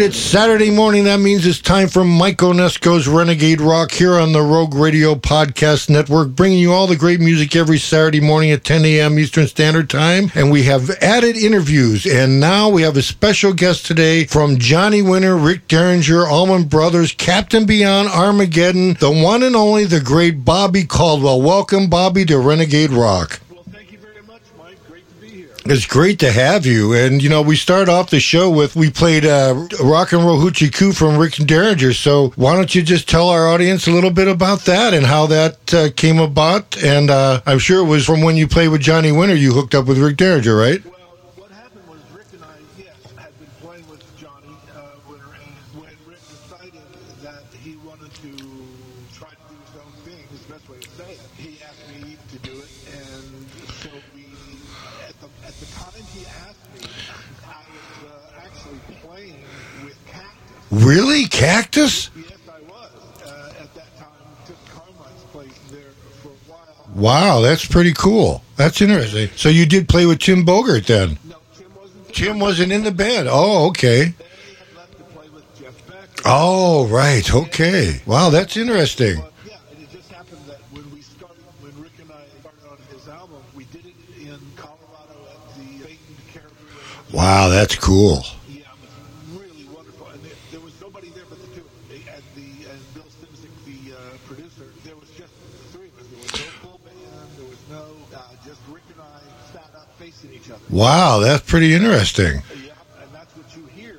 Right, it's Saturday morning. That means it's time for Mike Onesko's Renegade Rock here on the Rogue Radio Podcast Network, bringing you all the great music every Saturday morning at 10 a.m. Eastern Standard Time. And we have added interviews. And now we have a special guest today from Johnny Winter, Rick Derringer, Allman Brothers, Captain Beyond, Armageddon, the one and only, the great Bobby Caldwell. Welcome, Bobby, to Renegade Rock. It's great to have you. And, you know, we start off the show with we played uh, Rock and Roll Hoochie Coo from Rick Derringer. So why don't you just tell our audience a little bit about that and how that uh, came about? And uh, I'm sure it was from when you played with Johnny Winter, you hooked up with Rick Derringer, right? Well, what happened was Rick and I, yes, had been playing with Johnny uh, Winter, and when Rick decided that he wanted to try to do his own thing, is the best way to say it, he asked me to do it, and so we, at the, at the time he asked me, I was uh, actually playing with Cactus. Really? Cactus? Yes, I was. Uh, at that time, took Carmine's place there for a while. Wow, that's pretty cool. That's interesting. So you did play with Tim Bogert then? No, Tim wasn't. Tim wasn't in the band. Oh, okay. Then he had left to play with Jeff Beck. Wow, that's pretty interesting. Yeah, and that's what you hear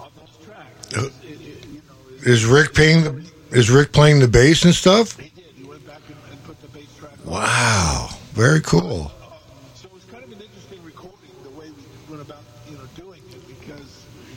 on those tracks. Uh, It- it- you know, it- Is Rick playing the is Rick playing the bass and stuff? He did. He went back and, and put the bass track. on. Wow, very cool. So it was kind of an interesting recording the way we went about, you know, doing it because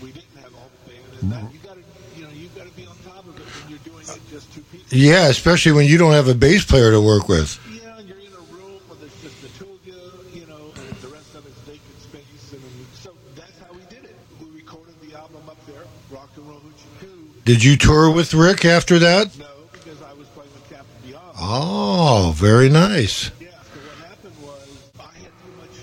we didn't have all the band, and that you got to, you know, you got to be on top of it when you're doing it just two people. Yeah, especially when you don't have a bass player to work with. Yeah, and you're in a room where there's just the two of you, you know, and the rest of it's vacant space, and so that's how we did it. We recorded the album up there, Rock and Roll Hoochie Coo. Did you tour with Rick after that? No, because I was playing with Captain Beyond. Oh, very nice. Yeah, so what happened was I had too much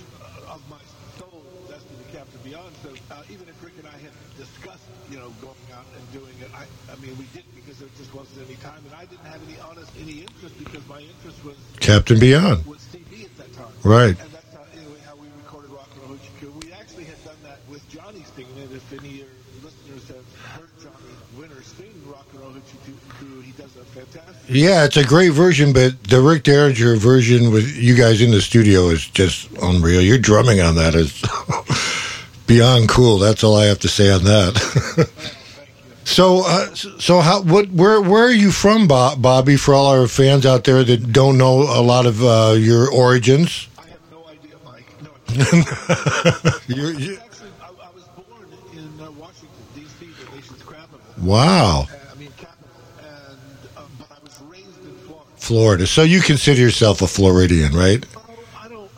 of my soul vested in Captain Beyond. So uh, even if Rick and I had discussed, you know, going out and doing it, I, I mean, we didn't because there just wasn't any time, and I didn't have any honest any interest because my interest was Captain Beyond. was TV at that time. Right. And how, anyway, how we recorded Rock and Roll Hoochie Coo. We actually had done that with Johnny singing it. If any of your listeners have heard Johnny Winter sing Rock and Roll Hoochie he does a fantastic. Yeah, it's a great version, but the Rick Derringer version with you guys in the studio is just unreal. Your drumming on that is beyond cool. That's all I have to say on that. so, uh, so how? What? Where? Where are you from, Bob, Bobby? For all our fans out there that don't know a lot of uh, your origins, I have no idea, Mike. No, you're, you Actually, I, I was born in uh, Washington, D.C., the nation's capital. wow, Uh, I mean, capital. And, um, but I was raised in Florida. Florida. So you consider yourself a Floridian, right? Oh, I don't,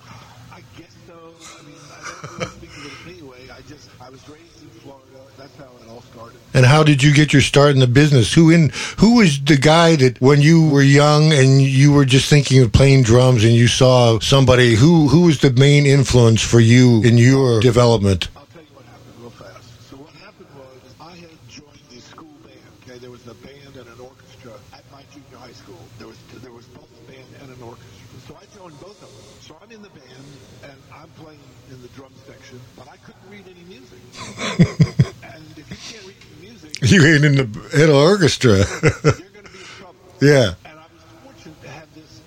I guess so. I mean, I don't really speak of it anyway. I just, I was raised in Florida. That's how it all started. And how did you get your start in the business? Who in who was the guy that when you were young and you were just thinking of playing drums and you saw somebody who who was the main influence for you in your development? You what happened real fast. So what happened was I had joined the school band. Okay, there was a band and an orchestra at my junior high school. There was there was both a band and an orchestra. So I joined both of them. So I'm in the band and I'm playing in the drum section, but I couldn't read any music. and if you can't read the music, You ain't in the in an orchestra. you're going to be in trouble. yeah. And I was fortunate to have this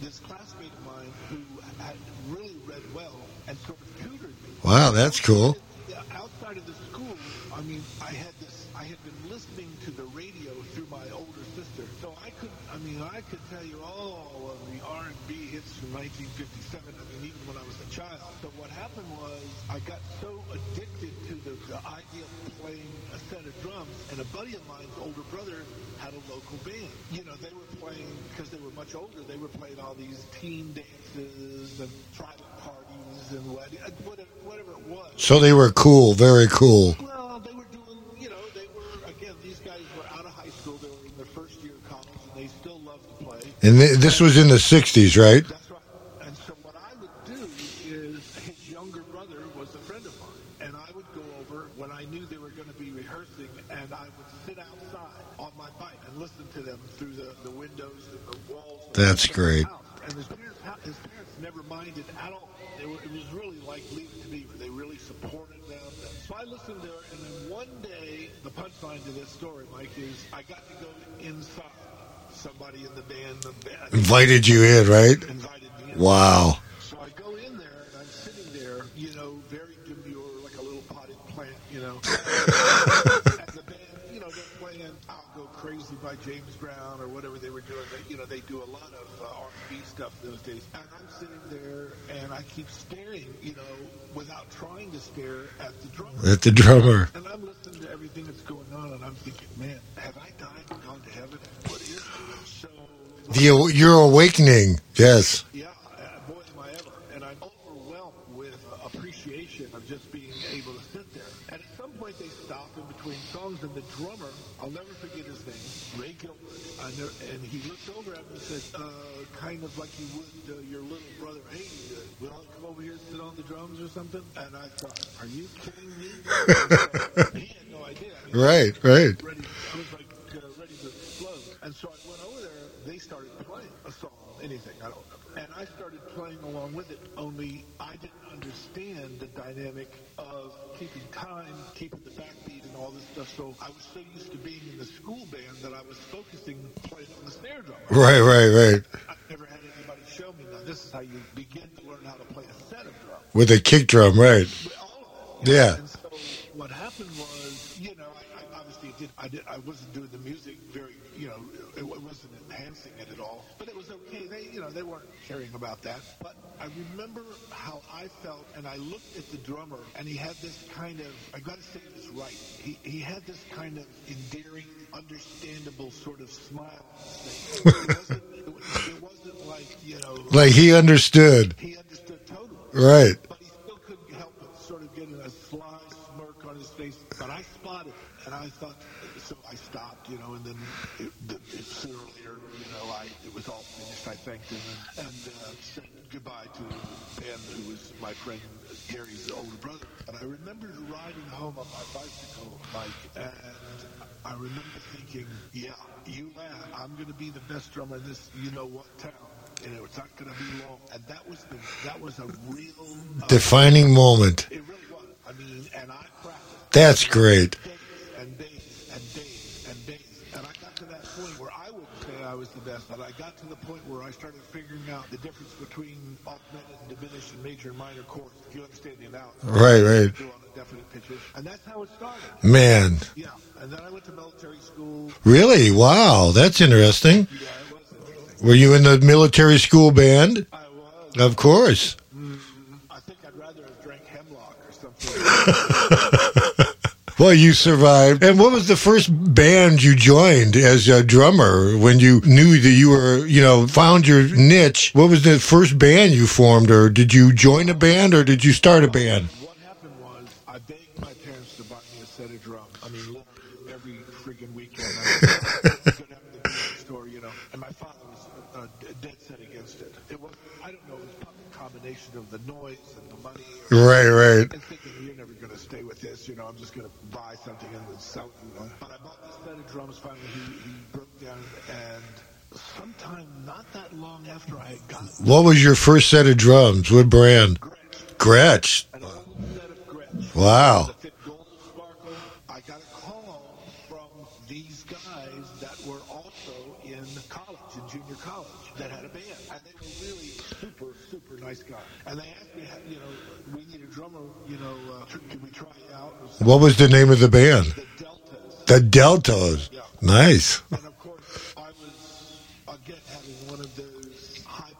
this classmate of mine who had really read well and sort of tutored me. Wow, that's cool. Yeah, outside of the school, I mean, I had this. I had been listening to the radio through my older sister, so I could. I mean, I could tell you all of the R and B hits from 1957. I mean, even when I was a child. So what happened was, I got so addicted to the, the idea of playing a set of drums, and a buddy of mine's older brother had a local band. You know, they were playing because they were much older. They were playing all these teen dances and private parties and what, uh, whatever, whatever it was. So they were cool, very cool. Well, they were doing, you know, they were, again, these guys were out of high school. They were in their first year of college, and they still loved to play. And th- this was in the '60s, right? That's right. And so what I would do is his younger brother was a friend of mine, and I would go over when I knew they were going to be rehearsing, and I would sit outside on my bike and listen to them through the, the windows and the walls. of That's great. And his parents, his parents never minded at all. They were, it was really like Leave It to Beaver. They really supported them. So I listened to it, and then one day, the punchline to this story, Mike, is I got to go inside. Somebody in the band, the band Invited you in, right? invited me in. Wow. So I go in there and I'm sitting there, you know, very demure, like a little potted plant, you know. and the band, you "I'll Go Crazy" by James Brown or whatever they were doing. They, you know, they do a lot of uh, R&B stuff those days. And I'm sitting there and I keep staring, you know, without trying to stare at the drummer. At the drummer. And I'm listening to everything that's going on, and I'm thinking, man, have I died and gone to heaven? What is this? So The, your awakening. Yes. yeah, uh, boy, am I ever. And I'm overwhelmed with appreciation of just being able to sit there. And at some point, they stopped in between songs, and the drummer, I'll never forget his name, Ray Gilbert. Never, and he looked over at me and said, uh, kind of like you would uh, your little brother, hey, uh, will I come over here and sit on the drums or something? And I thought, are you kidding me? he had no idea. I mean, Right, right. ready. I was like uh, ready to explode. And so I went over there. They started playing a song, anything I don't remember, and I started playing along with it. Only I didn't understand the dynamic of keeping time, keeping the backbeat, and all this stuff. So I was so used to being in the school band that I was focusing playing on the snare drum. Right, right, right. I never had anybody show me. Now this is how you begin to learn how to play a set of drums. With a kick drum, right. All. Yeah. And so what happened was, you know, I, I obviously did. I did. I wasn't doing the music very, you know, it, it wasn't enhancing it at all. But it was okay. They, you know, they weren't caring about that. But I remember how I felt, and I looked at the drummer, and he had this kind of. I got to say this right. He he had this kind of endearing, understandable sort of smile. It wasn't, it, was- it wasn't like you know. Like he understood. he understood totally Right. but he still couldn't help but sort of getting a sly smirk on his face. But I spotted, it, and I thought, so I stopped, you know, and then it, the, it, sooner or later, you know, I it was all finished. I thanked him and, and uh, said goodbye to Ben, who was my friend Gary's older brother. And I remember riding home on my bicycle, Mike, and I remember thinking, yeah, you laugh. I'm going to be the best drummer in this, you know what town. And it's not going to be long. And that was the, that was a real uh, Defining moment. it really was. I mean, and I practiced That's great. Started figuring out the difference between augmented and diminished and major and minor chords. If you understand the analogy. Right, right. Do on a definite pitches. And that's how it started. Man. Yeah. And then I went to military school. Really? Wow. That's interesting. Yeah, it was interesting. Were you in the military school band? I was. Of course. Mm, I think I'd rather have drank hemlock or something. Well, you survived. And what was the first band you joined as a drummer when you knew that you were, you know, found your niche? What was the first band you formed, or did you join a band, or did you start a band? What happened was I begged my parents to buy me a set of drums. I mean, every freaking weekend. I would go down to the music store, you know, and my father was uh, dead set against it. It was, I don't know, it was probably a combination of the noise and the money. Or, Right, right. You know, uh, tr- can we try it out? Or something? What was the name of the band? The Deltas. The Deltos. Yeah. Nice. And of course, I was again having one of those high,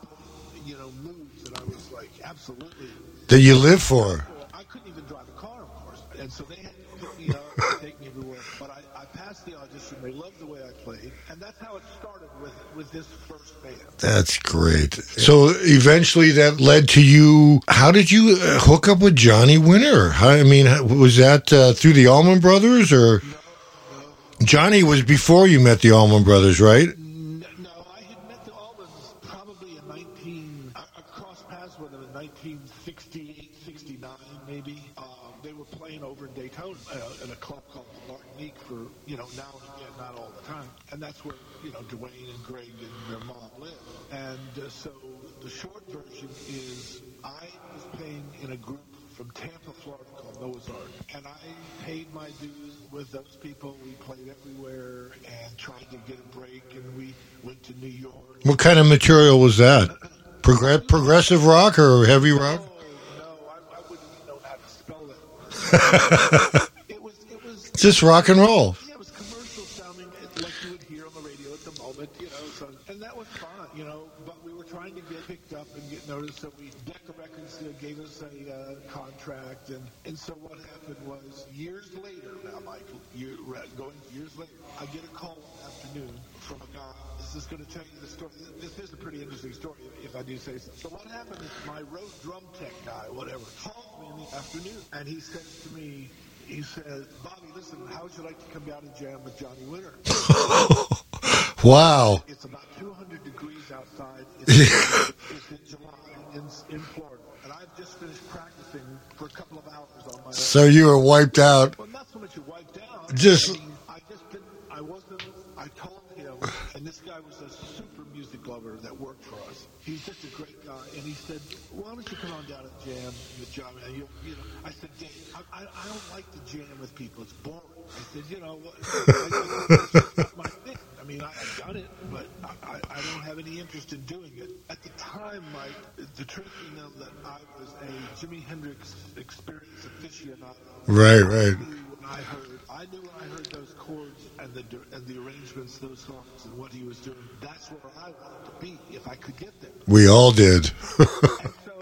you know, moods that I was like, absolutely. That you live for. I couldn't even drive a car, of course, and so they had to pick me up take me everywhere. But I, I passed the audition. They loved the way I played, and that's how it started with with this first band. That's great. So eventually that led to you. How did you uh, hook up with Johnny Winter? How, I mean, was that uh, through the Allman Brothers or? Johnny was before you met the Allman Brothers, right? N- No, I had met the Allmans probably in 19. I, I crossed paths with them in 1968, 69, maybe. Uh, they were playing over in Daytona uh, in a club called Martinique for, you know, now and again, not all the time. And that's where, you know, Duane and Gregg and their mom live. And uh, so the short version is I was playing in a group from Tampa, Florida called Noah's Ark. And I paid my dues with those people. We played everywhere and tried to get a break. And we went to New York. What kind of material was that? Progr- progressive rock or heavy rock? Oh, no, I, I wouldn't even know how to spell that. it was, it was, Just rock and roll. yeah, up and get noticed. So we Decca Records uh, gave us a uh, contract, and and so what happened was years later. Now, Mike, you going years later, I get a call one afternoon from a guy. This is going to tell you the story. This is a pretty interesting story, if I do say so. So what happened is my road drum tech guy, whatever, called me in the afternoon, and he says to me. He says, Bobby, listen, how would you like to come down and jam with Johnny Winter? Wow. It's about 200 degrees outside. It's, it's in July in, in Florida. And I've just finished practicing for a couple of hours on my own. So you were wiped out. Well, not so much wiped out. Just- I, I just didn't, I wasn't, I told him, and this guy was a super music lover that worked for us. He's just a great guy. And he said, why don't you come on down and jam with Johnny? And you, you know, I said, Dave, I, I, I don't like to jam with people. It's boring. I said, you know, what- I said, it's my thing. I mean, I, I've done it, but I, I, I don't have any interest in doing it. At the time, Mike, the truth you know that I was a Jimi Hendrix experience aficionado. Right, right. I knew when I heard, I knew when I heard those chords and the and the arrangements, those songs, and what he was doing. That's where I wanted to be if I could get there. We all did. And so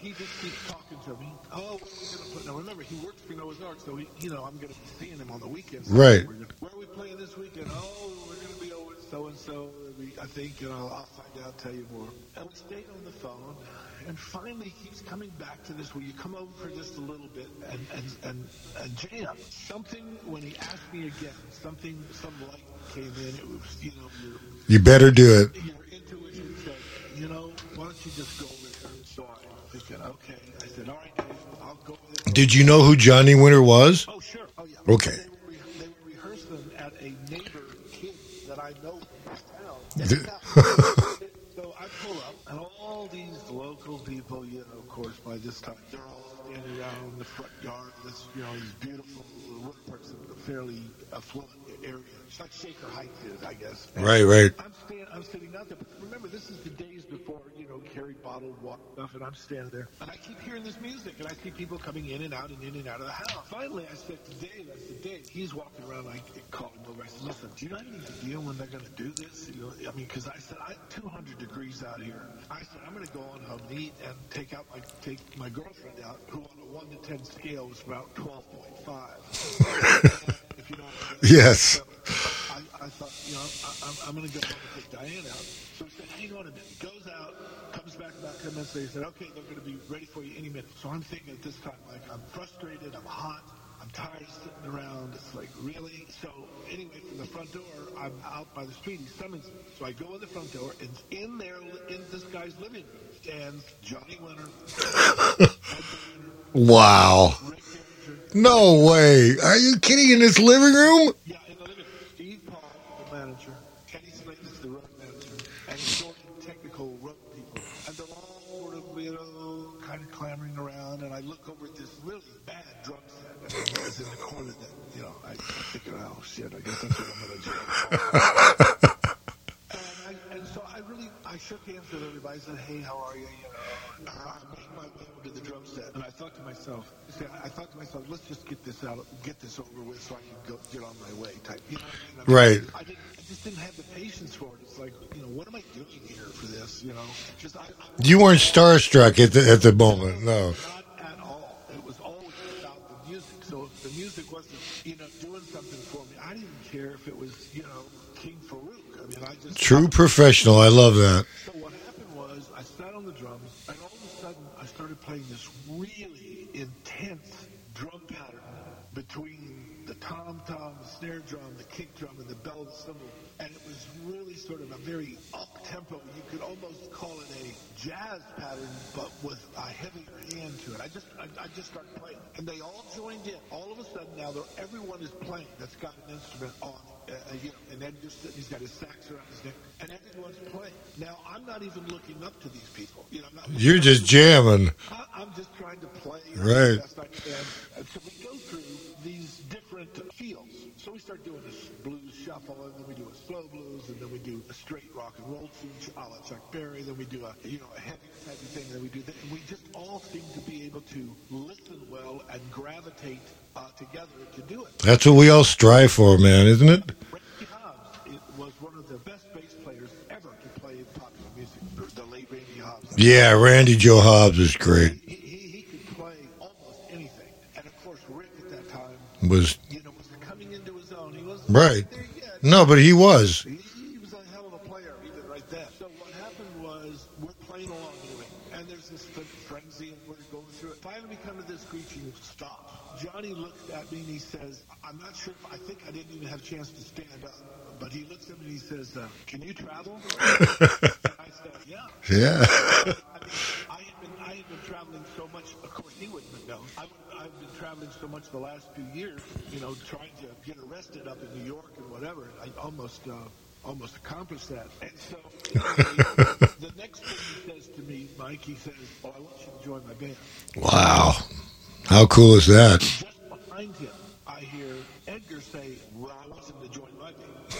he just keeps talking to me. Oh, what are we gonna put? Now remember, he works for Noah's Ark, so he, you know I'm gonna be seeing him on the weekends. Right. Gonna- Where are we playing this weekend? Oh, we're gonna be over so and so. I think, and I'll, I'll find out, tell you more. And we stayed on the phone, and finally he keeps coming back to this. Will you come over for just a little bit and and and, and jam? Something when he asked me again, something, some light came in. It was, you know, your You better do it. your intuition said, you know, why don't you just go over there? So I thinking, okay. I said, all right, Dave, I'll go there. Did you know who Johnny Winter was? Oh, sure. Oh, yeah. Okay. They were, they were rehearsing at a neighbor kid that I know from this town. so I pull up, and all these local people, you course, by this they're all standing around in the front yard. This, you know, these beautiful wood a fairly affluent area. It's like Shaker Heights is, I guess. Right, right. I'm stand, I'm sitting out there. But remember, this is the days before know carry bottled water stuff, and I'm standing there, and I keep hearing this music, and I see people coming in and out and in and out of the house. Finally, I said to Dave, I said, Dave, he's walking around. I called him over. I said, Listen, do you know any idea when they're going to do this? You know, I mean, because I said I 200 degrees out here. I said I'm going to go on Home Neat and take out my take my girlfriend out, who on a one to ten scale was about 12.5. if you know. What I. Yes. I, I thought, you know, I, I'm, I'm going to go home and take Diane out. So he said, hang on a minute. Goes out, comes back about 10 minutes later. He said, okay, they're going to be ready for you any minute. So I'm thinking at this time, like, I'm frustrated, I'm hot, I'm tired of sitting around. It's like, really? So anyway, from the front door, I'm out by the street. He summons me. So I go in the front door, and in there, in this guy's living room, stands Johnny Winter, Wow. No way. Are you kidding? In his living room? Yeah, in the living room. Steve Paul, the manager. Kenny Slate is the road manager. And Jordan, technical road people. And they're all sort of, you know, kind of clamoring around. And I look over at this really bad drum set that is in the corner that, you know, I, I'm oh, shit, I guess that's what I'm going to do. And, I, and so I really, I shook hands with everybody. I said, hey, how are you? You know, I made my way over to the drum set. And I thought to myself, see, I thought to myself, let's just get this out, get this over with so I can go get on my way type. You know what I mean? Right. I, didn't, I just didn't have the patience for it. It's like, you know, what am I doing here for this? You know, just, I, I You weren't starstruck at the, at the moment. No. all. It was always about the music. So if the music wasn't, you know, doing something for me, I didn't care if it was, you know, King Farouk. I mean, I just True professional. I love that. So what happened was I sat on the drums, and all of a sudden I started playing this really intense drum pattern between the tom tom, the snare drum, the kick drum, and the bell cymbal, and it was really sort of a very up tempo. You could almost call it a jazz pattern, but with a heavier hand to it. I just I, I just started playing, and they all joined in. All of a sudden now, everyone is playing that's got an instrument on. Uh, you know, and then just he's got his sax around his neck, and everyone's playing. Now I'm not even looking up to these people. You know, I'm not You're just jamming. I, I'm just trying to play Right. as best I can. And so we go through these different fields. So we start doing this blues shuffle, and then we do a slow blues, and then we do a straight rock and roll tune, a la Chuck Berry. Then we do a you know a heavy heavy thing. Then we do that, and we just all seem to be able to listen well and gravitate uh, together to do it. That's what we all strive for, man, isn't it? Hobbs it was one of the best bass popular music. The late Randy Hobbs. Yeah, Randy Joe Hobbs is great. He, he, he could play almost anything. And of course, Rick at that time, Was you know, was coming into his own. He wasn't Right. there yet. no, but he was. He, he was a hell of a player, even right then. So what happened was we're playing along anyway, and there's this frenzy, and we're going through it. Finally, we come to this screeching stop. Johnny looks at me and he says, "I'm not sure. If, I think I didn't even have a chance to stand up." But he looks at me and he says, uh, "Can you travel?" I said, "Yeah." Yeah. I mean, I had been I had been traveling so much. Of course, he wouldn't have known. I, I've been traveling so much the last few years. You know, trying to get arrested up in New York and whatever. I almost uh, almost accomplished that. And so the, the next thing he says to me, Mike, he says, "Oh, I want you to join my band." Wow. How cool is that? Just behind him, I hear Edgar say, "Well, I want him to join my band."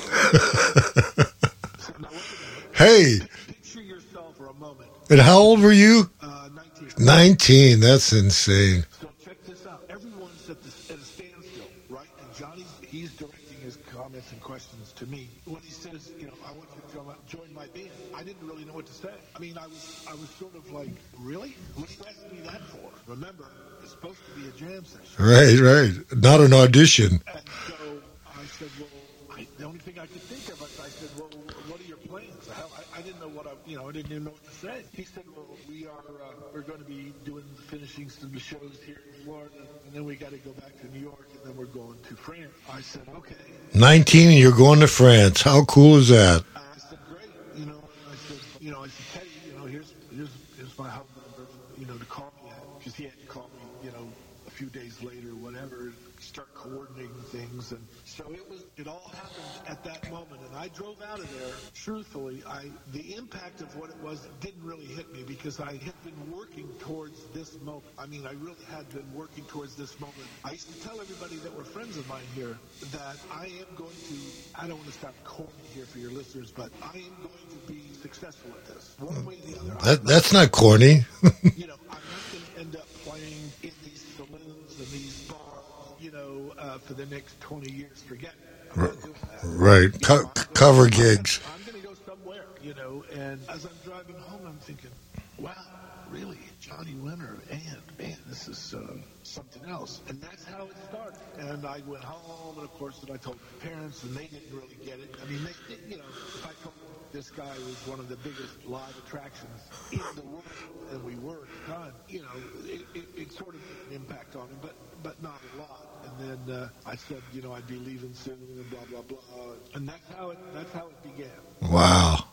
so now, wait a minute. Hey, Picture yourself for a moment. and how old were you? Uh, 19. 19. That's insane. So check this out. Everyone's at, at a standstill, right? And Johnny's he's directing his comments and questions to me. When he says, you know, I want you to join, my band, I didn't really know what to say. I mean, I was I was sort of like, really? What are you asking me that for? Remember, it's supposed to be a jam session. Right, right. Not an audition. And I said, well, I, the only thing I could think of, I said, well, what are your plans? How, I, I didn't know what I, you know, I didn't even know what to say. He said, well, we are, uh, we're going to be doing finishing some shows here in Florida, and then we got to go back to New York, and then we're going to France. I said, okay. 19 and you're going to France. How cool is that? I said, great. You know, I said, you know, I said, Teddy, you know, here's here's here's my hub number, you know, to call me at because he had to call me, you know, a few days later, whatever, start coordinating things, and so it was. It all happened at that moment, and I drove out of there. Truthfully, I the impact of what it was didn't really hit me because I had been working towards this moment. I mean, I really had been working towards this moment. I used to tell everybody that were friends of mine here that I am going to. I don't want to stop corny here for your listeners, but I am going to be successful at this, one way or the other. that that's not corny. you know, I'm not going to end up playing in these saloons and these bars, you know, uh, for the next 20 years. Forget it. Right. Co- cover gigs. I'm going to go somewhere, you know, and as I'm driving home, I'm thinking, wow, really? Johnny Winter and man, this is uh, something else. And that's how it started. And I went home, and of course, then I told my parents, and they didn't really get it. I mean, they, you know, if I told this guy was one of the biggest live attractions in the world, and we were at the time, you know, it, it, it sort of made an impact on him, but but not a lot. And then uh, I said, you know, I'd be leaving soon, and blah blah blah. And that's how it that's how it began. Wow.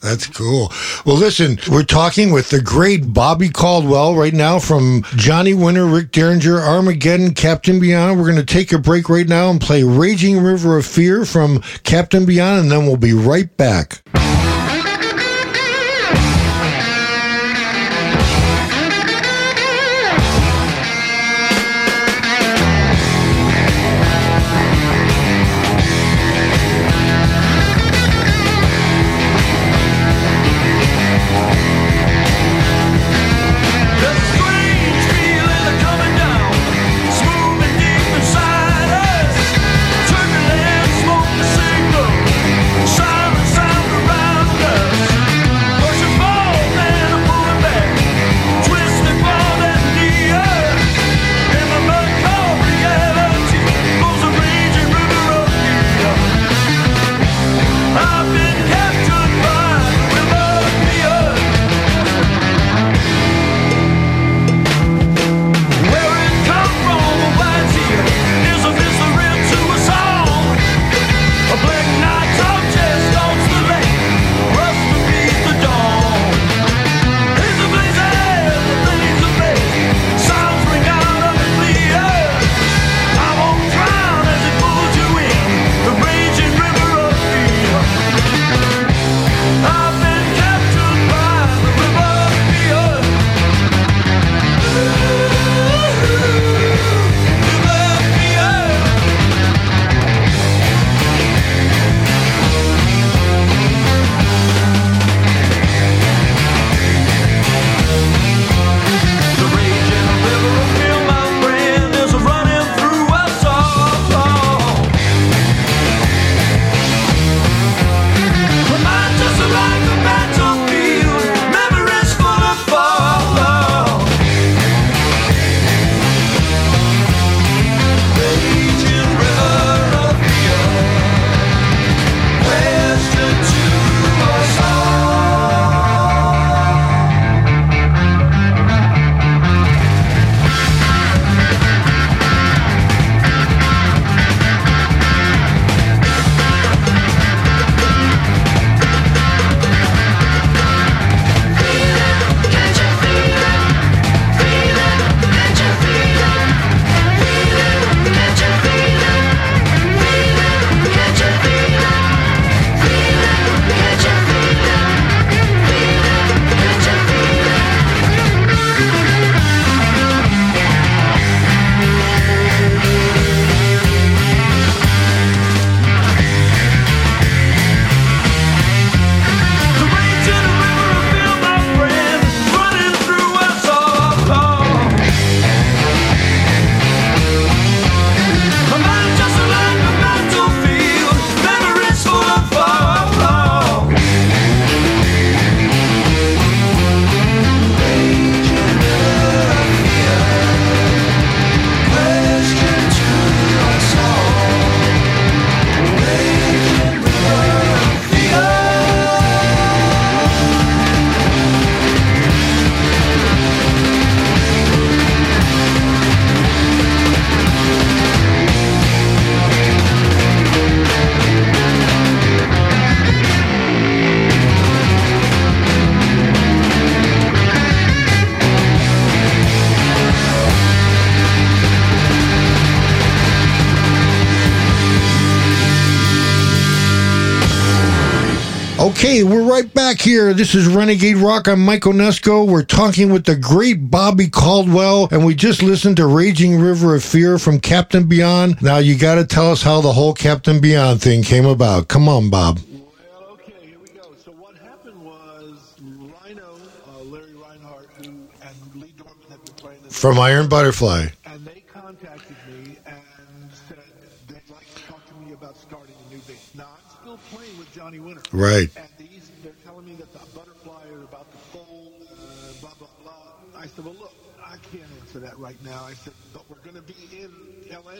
That's cool. Well, listen, we're talking with the great Bobby Caldwell right now from Johnny Winter, Rick Derringer, Armageddon, Captain Beyond. We're going to take a break right now and play Raging River of Fear from Captain Beyond, and then we'll be right back. Here. This is Renegade Rock. I'm Mike Onesko. We're talking with the great Bobby Caldwell, and we just listened to Raging River of Fear from Captain Beyond. Now, you got to tell us how the whole Captain Beyond thing came about. Come on, Bob. Well, okay, here we go. So what happened was Rhino, uh, Larry Reinhardt, who and Lee Dorman had been playing this, From Iron Butterfly. Johnny Winter. Right. And these, they're telling me that the butterfly are about to fold, uh, blah, blah, blah. I said, well, look, I can't answer that right now. I said, but we're going to be in L.A.,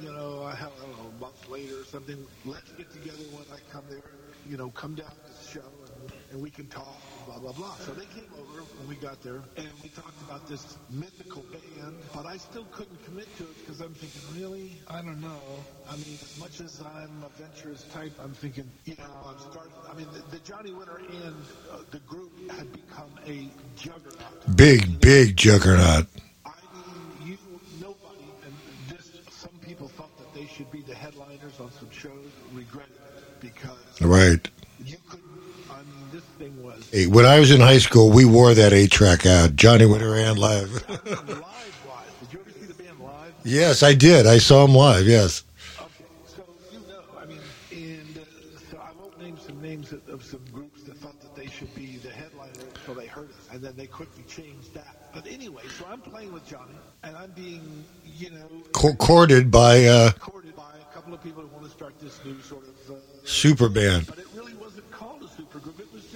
you know, I don't know, a month later or something. Let's get together when I come there, you know, come down to the show and, we can talk, blah, blah, blah. So they came over when we got there and we talked about this mythical band, but I still couldn't commit to it because I'm thinking, really? I don't know. I mean, as much as I'm a venturous type, I'm thinking, you know, I'm starting. I mean, the, the Johnny Winter and uh, the group had become a juggernaut. Big, big juggernaut. I mean, you, nobody, and just some people thought that they should be the headliners on some shows, regretted it because Right. You couldn't. I mean, this thing was Hey, when I was in high school, we wore that eight track out, Johnny Winter and live. live wise. Did you ever see the band live? yes, I did. I saw him live. Yes. Okay, so you know, I mean, and uh, so I won't name some names of, of some groups that thought that they should be the headliner until they heard us, and then they quickly changed that. But anyway, so I'm playing with Johnny, and I'm being, you know, Co- courted by uh, courted by a couple of people who want to start this new sort of. Uh, super band. but it really wasn't called a super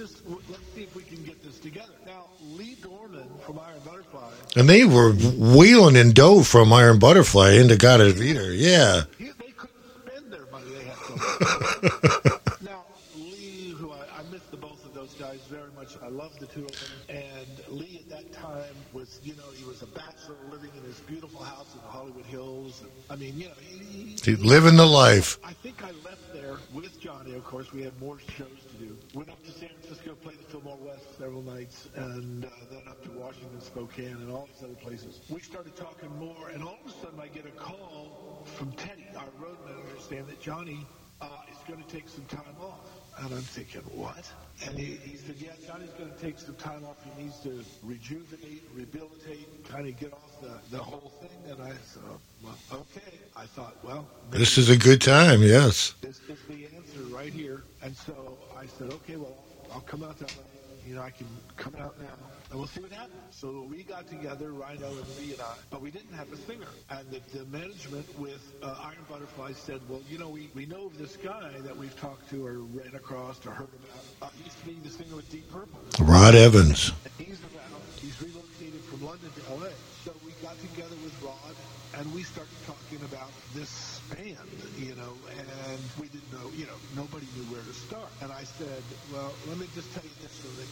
Just let's see if we can get this together. Now, Lee Dorman from Iron Butterfly, And they were wheeling in dough from Iron Butterfly In-A-Gadda-Da-Vida. Yeah. he, they couldn't spend their money. They had so much. now, Lee, who I, I miss the both of those guys very much. I love the two of them. And Lee at that time was, you know, he was a bachelor living in his beautiful house in the Hollywood Hills. I mean, you know, he, He- Living the life. I think I left there with Johnny. Of course, we had more shows to do. Went up to San Francisco, played the Fillmore West several nights, and uh, then up to Washington, Spokane, and all these other places. We started talking more, and all of a sudden, I get a call from Teddy, our road manager, saying that Johnny uh, is going to take some time off. And I'm thinking, what? And he, he said, yeah, Johnny's going to take some time off. He needs to rejuvenate, rehabilitate, kind of get off the, the whole thing. And I said, well, okay. I thought, well, This is a good time. Yes. this is the answer right here. And so I said, okay, well, I'll come out that way. You know, I can come out now, and we'll see what happens. So we got together, Rhino and Lee and I, but we didn't have a singer. And the, the management with uh, Iron Butterfly said, well, you know, we, we know of this guy that we've talked to or ran across or heard about. Uh, he used to be the singer with Deep Purple. Rod Evans. And he's around. He's relocated from London to L.A. So we got together with Rod, and we started talking about this band, you know, and we didn't know, you know, nobody knew where to start. And I said, well, let me just tell you this from the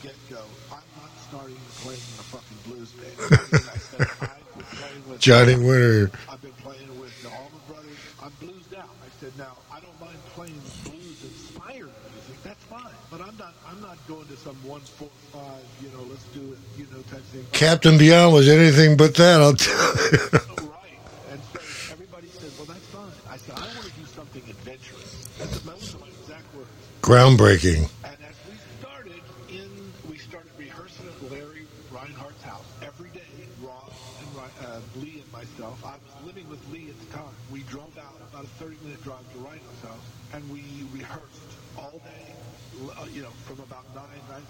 get-go. I'm not starting playing in a fucking blues band. I said, I've been playing with Johnny Winter. I've been playing with the Allman Brothers. I'm bluesed out. I said, now I don't mind playing blues-inspired music. That's fine, but I'm not. I'm not going to some one four five. You know, let's do it. You know, type thing. Captain Beyond was anything but that. I'll tell you. Right. And so everybody said, well, that's fine. I said, I want to do something adventurous. And those are my exact words. Groundbreaking. And as we started in, we started rehearsing at Larry Reinhardt's house every day. Ross and Ri- uh, Lee and myself. I was living with Lee at the time. We drove out about a 30-minute drive to Reinhardt's house, and we rehearsed all day. l- Uh, you know, from about 9,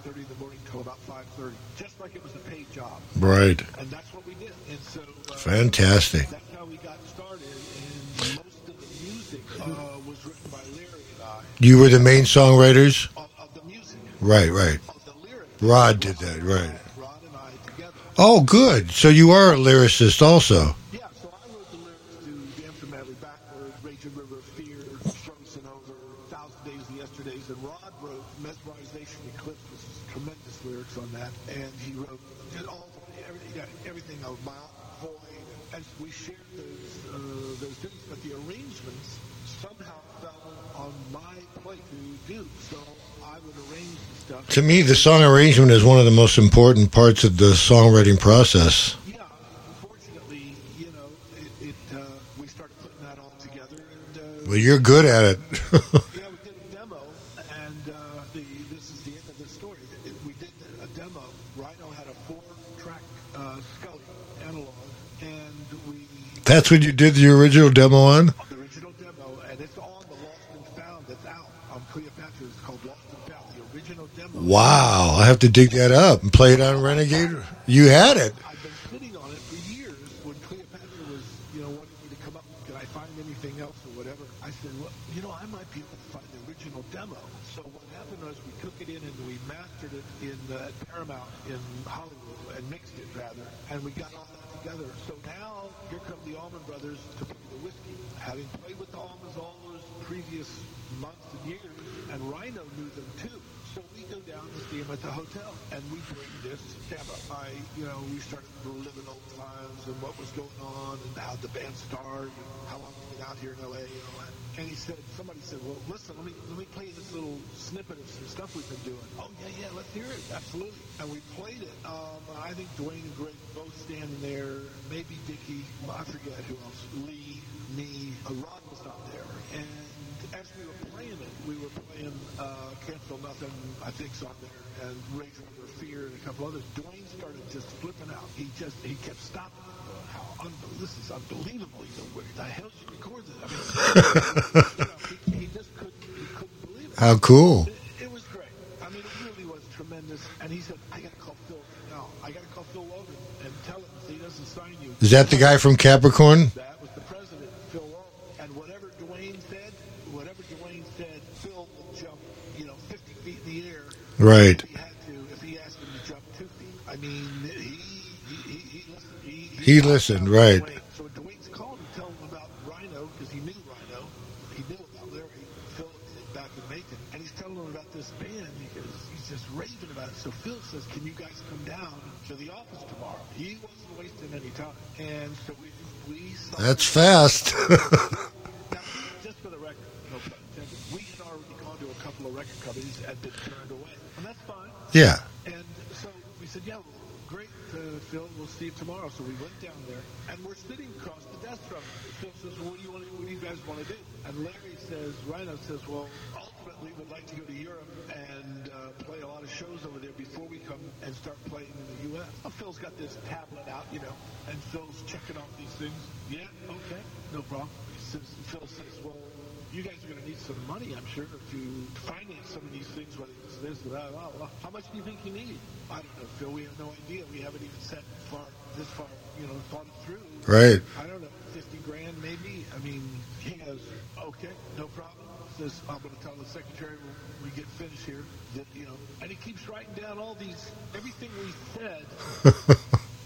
9.30 in the morning till about 5.30, just like it was a paid job. Right. And that's what we did. And so uh, Fantastic. that's how we got started. And most of the music uh, was written by Larry and I. You were the main songwriters? Of, of the music, Right, right. of the lyrics. Rod did that, right. Rod and I together. Oh, good. So you are a lyricist also. Yeah, so I wrote the lyrics to Dancing Madly Backward, Raging River of Fear, Strokes and Over, Thousand Days of Yesterdays, and Rod wrote Mesmerization Eclipse, which is tremendous lyrics on that. And he wrote did all everything, of Mount Void. And we shared those, uh, those duties, but the arrangements somehow fell on my plate to do. So I would arrange the stuff. To me, the song arrangement is one of the most important parts of the songwriting process. Yeah, unfortunately, you know, it, it uh, we started putting that all together, and uh, Well, you're good at it. yeah, we did a demo, and uh, the this is the That's what you did the original demo on? The original demo, and it's on the Lost and Found that's out on Cleopatra. It's called Lost and Found, the original demo. Wow. I have to dig that up and play it on Renegade. You had it. I've been sitting on it for years when Cleopatra was, you know, wanting me to come up. Could I find anything else or whatever? I said, well, you know, I might be able to find the original demo. So what happened was we took it in and we mastered it in uh, Paramount in Hollywood and mixed it rather, and we got all that together. So now here come the Allman Brothers to play the whiskey, having played with the Allmans all those previous months and years, and Rhino knew them too. So we go down to see him at the hotel, and we bring this demo. I, you know, we started reliving old times and what was going on, and how the band started, and how long we've been out here in LA, and all that. And he said, somebody said, well, listen, let me let me play this little snippet of some stuff we've been doing. Oh yeah, yeah, let's hear it, absolutely. And we played it. Um, I think Duane and Gregg both standing there, maybe Dickey, I forget who else, Lee, me, uh, Rod was not there, and as we were playing it, we were playing uh, Can't Feel Nothing, I think's on there, and Rage Under Fear and a couple others. Duane started just flipping out. He just, he kept stopping. Unbelievable, this is unbelievable. He said, where the hell you record this? I mean, you know, he, he just couldn't, he couldn't believe it. How cool. It, it was great. I mean, it really was tremendous. And he said, I got to call Phil now. I got to call Phil Logan and tell him he doesn't sign you. Is that the guy from Capricorn? That was the president, Phil Logan. And whatever Duane said, whatever Duane said, Phil would jump, you know, 50 feet in the air Right. He, listened, right. So Duane's calling him, telling him about Rhino, because he knew Rhino. He knew about Larry, Phil, back in Macon. And he's telling him about this band because he's just raving about it. So Phil says, can you guys come down to the office tomorrow? He wasn't wasting any time. And so we, we That's fast. now, just for the record, no pun intended, we had already gone to a couple of record companies and been turned away. And that's fine. yeah. And so we said, yeah, well, great, uh, Phil, we'll see you tomorrow. So we went down there, and we're sitting across the desk from him. Phil says, what do you, want what do you guys want to do? And Larry says, Rhino says, well, ultimately we'd like to go to Europe and uh, play a lot of shows over there before we come and start playing in the U.S. Well, Phil's got this tablet out, you know, and Phil's checking off these things. Yeah, okay, no problem. Says, Phil says, well, you guys are going to need some money, I'm sure, to finance some of these things, whether it's this or that. Blah, blah. How much do you think you need? I don't know, Phil. We have no idea. We haven't even set far this far, you know, thought it through. Right. I don't know, 50 grand maybe. I mean, he goes, okay, no problem. Says, I'm going to tell the secretary when we get finished here that, you know, and he keeps writing down all these, everything we said,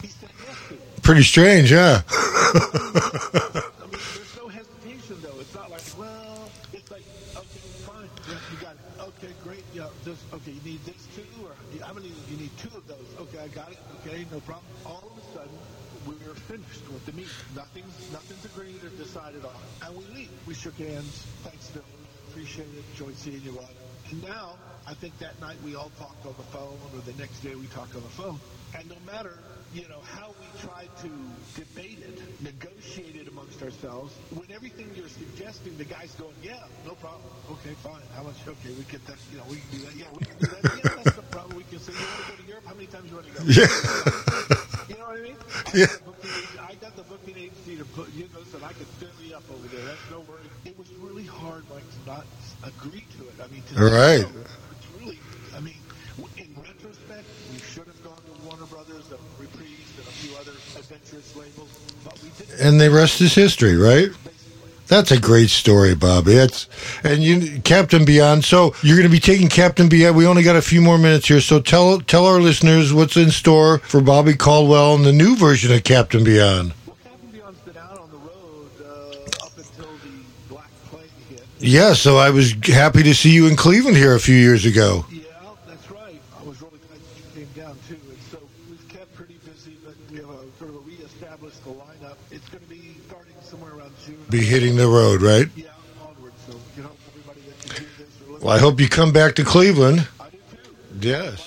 he said yes to. Pretty strange, huh? I mean, there's no hesitation though. It's not like, well, it's like, okay, fine, yeah, you got it. Okay, great, yeah, okay, you need this too, or how many? You need two of those. Okay, I got it. Okay, no problem. All of a sudden, we're finished with the meeting. Nothing's, nothing's agreed or decided on, and we leave. We shook hands. Thanks, Phil. Appreciate it. Enjoyed seeing you, Rod. And now, I think that night we all talked on the phone, or the next day we talked on the phone. And no matter, you know, how we tried to debate it, negotiate it amongst ourselves, when everything you're suggesting, the guy's going, yeah, no problem. Okay, fine. How much? Okay, we get that. You know, we can do that. Yeah, we can do that. Yeah, that's no problem. We can say, you want to go to Europe? How many times you want to go? Yeah. You know what I mean? I Yeah. got booking- I got the booking agency to put, you know, said I could fill you up over there. That's no worry. It was really hard, Mike, to not agree to it. I mean, to Right. It's And the rest is history, right? That's a great story, Bobby. That's and you, Captain Beyond. So you're going to be taking Captain Beyond. We only got a few more minutes here, so tell tell our listeners what's in store for Bobby Caldwell and the new version of Captain Beyond. well, Captain Beyond's been out on the road uh, up until the Black Plague hit. Yeah, so I was happy to see you in Cleveland here a few years ago. Yeah, that's right. I was really glad that you came down too. And so we've kept pretty busy, but we have a, sort of a reestablished the lineup. It's going to be starting somewhere around June. Be hitting the road, right? Well, I hope you come back to Cleveland. I do too. Yes.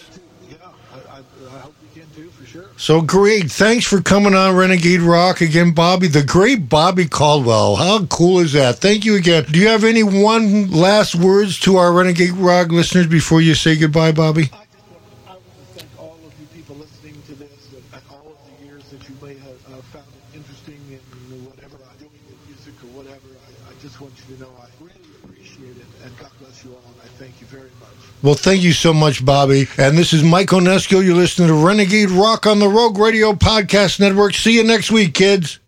So great. Thanks for coming on Renegade Rock again, Bobby. The great Bobby Caldwell. How cool is that? Thank you again. Do you have any one last words to our Renegade Rock listeners before you say goodbye, Bobby? I just want, I want to thank all of you people listening to this and, and all of the years that you may have uh, found found it interesting in whatever I'm doing in music or whatever. I, I just want you to know I really appreciate it, and God bless you all, and I thank you very much. Well, thank you so much, Bobby. And this is Mike Onesko. You're listening to Renegade Rock on the Rogue Radio Podcast Network. See you next week, kids.